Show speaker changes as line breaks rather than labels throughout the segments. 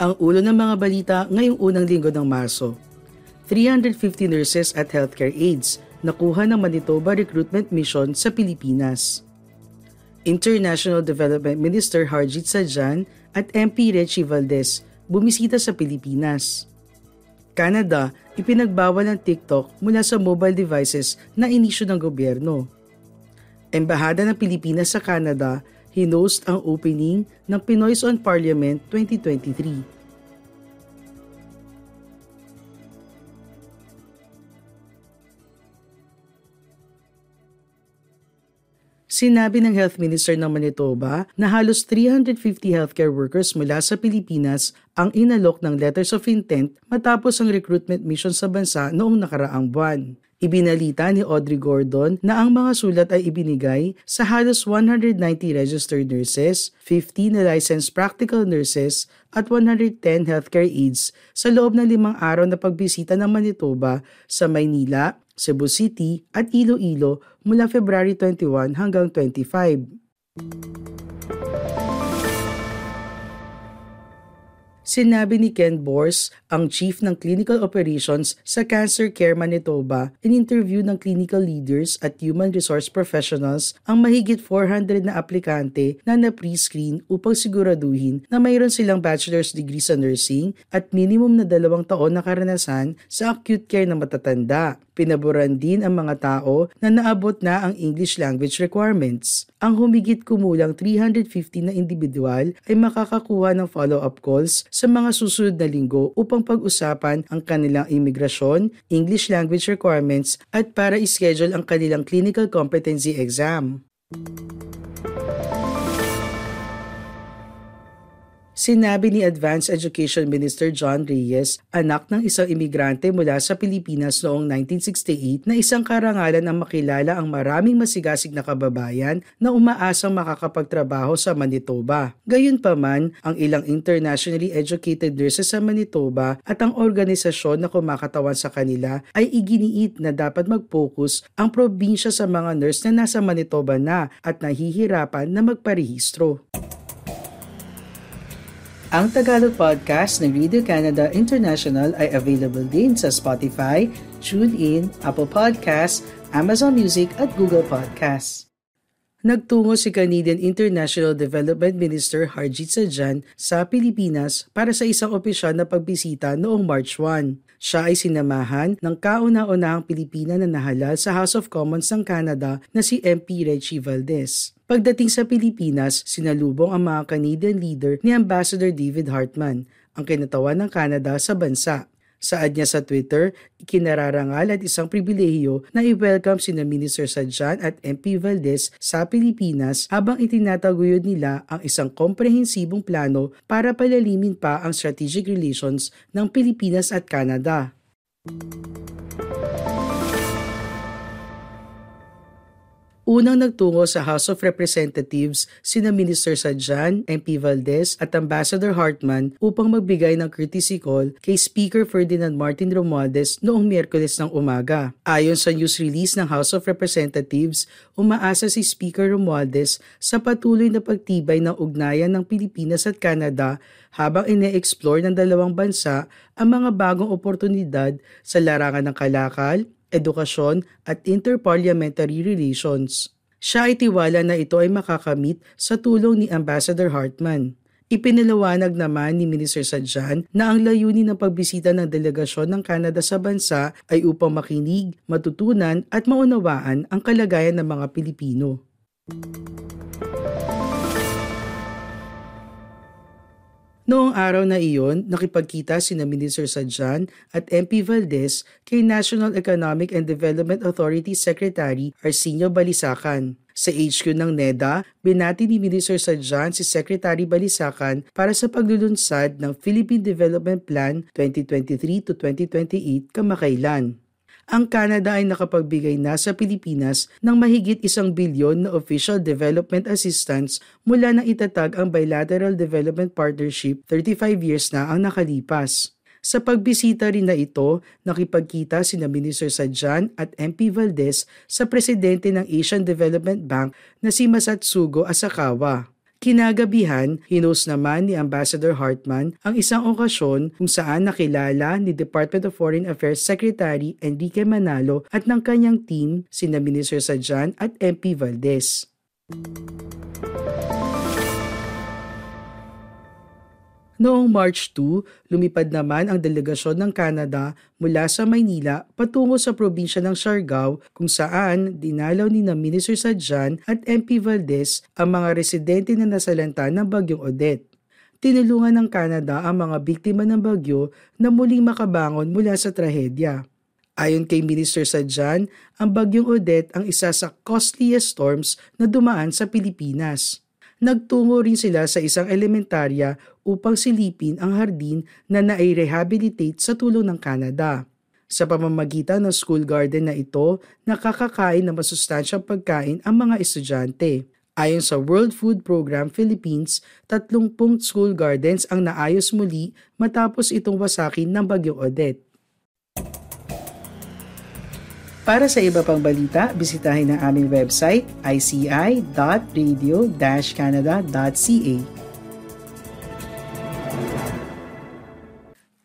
Ang ulo ng mga balita ngayong unang linggo ng Marso. 350 nurses at healthcare aides nakuha ng Manitoba Recruitment Mission sa Pilipinas. International Development Minister Harjit Sajjan at MP Reggie Valdez bumisita sa Pilipinas. Canada, ipinagbawal ang TikTok mula sa mobile devices na inisyo ng gobyerno. Embahada ng Pilipinas sa Canada hinost ang opening ng Pinoy's on Parliament 2023. Sinabi ng Health Minister ng Manitoba na halos 350 healthcare workers mula sa Pilipinas ang inalok ng letters of intent matapos ang recruitment mission sa bansa noong nakaraang buwan. Ibinalita ni Audrey Gordon na ang mga sulat ay ibinigay sa halos 190 registered nurses, 50 na licensed practical nurses at 110 healthcare aides sa loob ng limang araw na pagbisita ng Manitoba sa Maynila, Cebu City at Iloilo mula February 21 hanggang 25. Sinabi ni Ken Bors, ang Chief ng Clinical Operations sa Cancer Care Manitoba, in interview ng clinical leaders at human resource professionals ang mahigit 400 na aplikante na na-pre-screen upang siguraduhin na mayroon silang bachelor's degree sa nursing at minimum na dalawang taon na karanasan sa acute care na matatanda. Pinaboran din ang mga tao na naabot na ang English language requirements. Ang humigit kumulang 350 na individual ay makakakuha ng follow-up calls sa mga susunod na linggo upang pag-usapan ang kanilang imigrasyon, English language requirements at para ischedule ang kanilang clinical competency exam. Sinabi ni Advanced Education Minister John Reyes, anak ng isang imigrante mula sa Pilipinas noong 1968 na isang karangalan ang makilala ang maraming masigasig na kababayan na umaasang makakapagtrabaho sa Manitoba. Gayunpaman, ang ilang internationally educated nurses sa Manitoba at ang organisasyon na kumakatawan sa kanila ay iginiit na dapat mag-focus ang probinsya sa mga nurse na nasa Manitoba na at nahihirapan na magparehistro. Ang Tagalog Podcast ng Radio Canada International ay available din sa Spotify, TuneIn, Apple Podcasts, Amazon Music at Google Podcasts. Nagtungo si Canadian International Development Minister Harjit Sajjan sa Pilipinas para sa isang opisyal na pagbisita noong March 1. Siya ay sinamahan ng kauna-unahang Pilipina na nahalal sa House of Commons ng Canada na si MP Reggie Valdez. Pagdating sa Pilipinas, sinalubong ang mga Canadian leader ni Ambassador David Hartman, ang kinatawan ng Canada sa bansa. Saad niya sa Twitter, ikinararangal at isang pribilehiyo na i-welcome sina Minister Sadjan at MP Valdez sa Pilipinas habang itinataguyod nila ang isang komprehensibong plano para palalimin pa ang strategic relations ng Pilipinas at Canada. Unang nagtungo sa House of Representatives sina Minister Sadjan, MP Valdez at Ambassador Hartman upang magbigay ng courtesy call kay Speaker Ferdinand Martin Romualdez noong Miyerkules ng umaga. Ayon sa news release ng House of Representatives, umaasa si Speaker Romualdez sa patuloy na pagtibay ng ugnayan ng Pilipinas at Canada habang ine-explore ng dalawang bansa ang mga bagong oportunidad sa larangan ng kalakal, edukasyon at interparliamentary relations. Siya ay tiwala na ito ay makakamit sa tulong ni Ambassador Hartman. Ipinalawanag naman ni Minister Sadjan na ang layunin ng pagbisita ng delegasyon ng Canada sa bansa ay upang makinig, matutunan at maunawaan ang kalagayan ng mga Pilipino. Noong araw na iyon, nakipagkita si na Minister Sadjan at MP Valdez kay National Economic and Development Authority Secretary Arsenio Balisacan. Sa HQ ng NEDA, binati ni Minister Sadjan si Secretary Balisakan para sa paglulunsad ng Philippine Development Plan 2023 to 2028 kamakailan ang Canada ay nakapagbigay na sa Pilipinas ng mahigit isang bilyon na official development assistance mula nang itatag ang Bilateral Development Partnership 35 years na ang nakalipas. Sa pagbisita rin na ito, nakipagkita sina Minister Sadjan at MP Valdez sa presidente ng Asian Development Bank na si Masatsugo Asakawa. Kinagabihan, hinos naman ni Ambassador Hartman ang isang okasyon kung saan nakilala ni Department of Foreign Affairs Secretary Enrique Manalo at ng kanyang team sina Minister Sajan at MP Valdez. Noong March 2, lumipad naman ang delegasyon ng Canada mula sa Maynila patungo sa probinsya ng Siargao kung saan dinalaw ni na Minister Sadjan at MP Valdez ang mga residente na nasalanta ng bagyong Odette. Tinulungan ng Canada ang mga biktima ng bagyo na muling makabangon mula sa trahedya. Ayon kay Minister Sadjan, ang bagyong Odette ang isa sa costliest storms na dumaan sa Pilipinas nagtungo rin sila sa isang elementarya upang silipin ang hardin na nai-rehabilitate sa tulong ng Canada. Sa pamamagitan ng school garden na ito, nakakakain ng masustansyang pagkain ang mga estudyante. Ayon sa World Food Program Philippines, 30 school gardens ang naayos muli matapos itong wasakin ng Bagyong Odette. Para sa iba pang balita, bisitahin ang aming website ici.radio-canada.ca.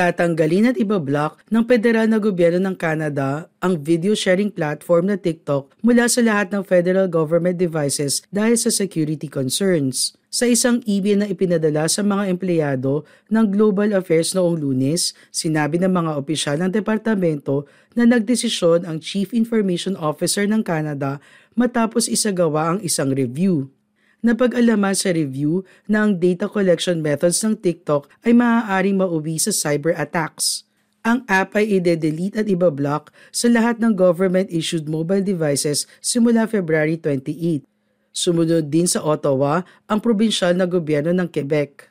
Tatanggalin at ibablock ng federal na gobyerno ng Canada ang video sharing platform na TikTok mula sa lahat ng federal government devices dahil sa security concerns. Sa isang email na ipinadala sa mga empleyado ng Global Affairs noong lunes, sinabi ng mga opisyal ng departamento na nagdesisyon ang Chief Information Officer ng Canada matapos isagawa ang isang review. Napag-alaman sa review na ang data collection methods ng TikTok ay maaaring mauwi sa cyber attacks. Ang app ay ide-delete at ibablock sa lahat ng government-issued mobile devices simula February 28 Sumunod din sa Ottawa ang probinsyal na gobyerno ng Quebec.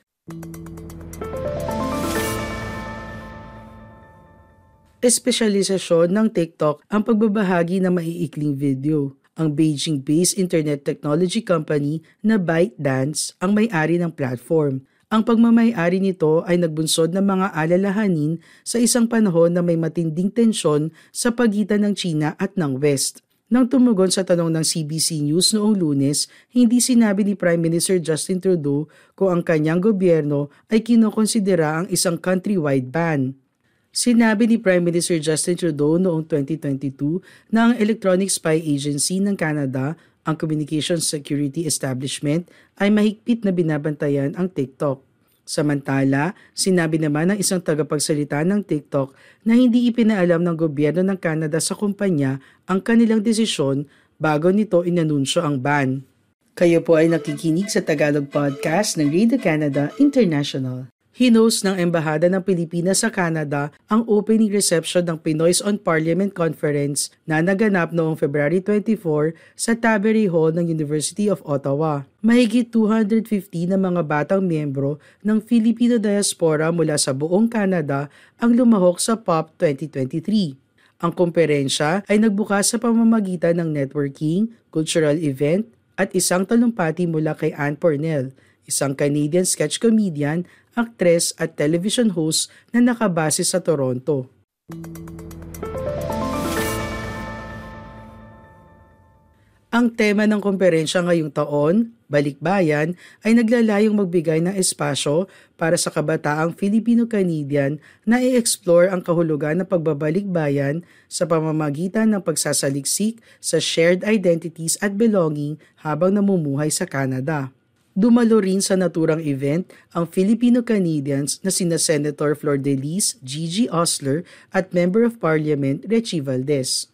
Espesyalisasyon ng TikTok ang pagbabahagi ng maiikling video. Ang Beijing-based internet technology company na ByteDance ang may-ari ng platform. Ang pagmamayari nito ay nagbunsod ng mga alalahanin sa isang panahon na may matinding tensyon sa pagitan ng China at ng West. Nang tumugon sa tanong ng CBC News noong lunes, hindi sinabi ni Prime Minister Justin Trudeau kung ang kanyang gobyerno ay kinokonsidera ang isang countrywide ban. Sinabi ni Prime Minister Justin Trudeau noong 2022 na ang Electronic Spy Agency ng Canada, ang Communications Security Establishment, ay mahigpit na binabantayan ang TikTok. Samantala, sinabi naman ng isang tagapagsalita ng TikTok na hindi ipinaalam ng gobyerno ng Canada sa kumpanya ang kanilang desisyon bago nito inanunsyo ang ban. Kayo po ay nakikinig sa Tagalog Podcast ng Radio Canada International. Hinos ng Embahada ng Pilipinas sa Canada ang opening reception ng Pinoys on Parliament Conference na naganap noong February 24 sa Tabery Hall ng University of Ottawa. Mahigit 250 na mga batang miyembro ng Filipino diaspora mula sa buong Canada ang lumahok sa POP 2023. Ang komperensya ay nagbukas sa pamamagitan ng networking, cultural event, at isang talumpati mula kay Anne Pornell, isang Canadian sketch comedian aktres at television host na nakabase sa Toronto. Ang tema ng komperensya ngayong taon, Balikbayan, ay naglalayong magbigay ng espasyo para sa kabataang Filipino-Canadian na i-explore ang kahulugan ng pagbabalikbayan sa pamamagitan ng pagsasaliksik sa shared identities at belonging habang namumuhay sa Canada. Dumalo rin sa naturang event ang Filipino-Canadians na sina Senator Flor Delis, Gigi Osler at Member of Parliament Richie Valdez.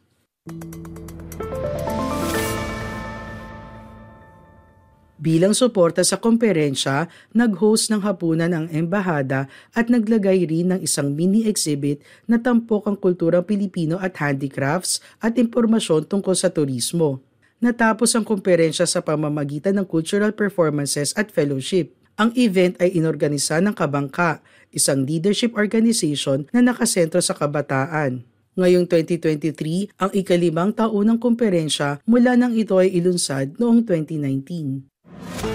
Bilang suporta sa komperensya, nag-host ng hapunan ang embahada at naglagay rin ng isang mini-exhibit na tampok ang kulturang Pilipino at handicrafts at impormasyon tungkol sa turismo. Natapos ang kumperensya sa pamamagitan ng cultural performances at fellowship. Ang event ay inorganisa ng Kabangka, isang leadership organization na nakasentro sa kabataan. Ngayong 2023, ang ikalimang taon ng kumperensya mula nang ito ay ilunsad noong 2019.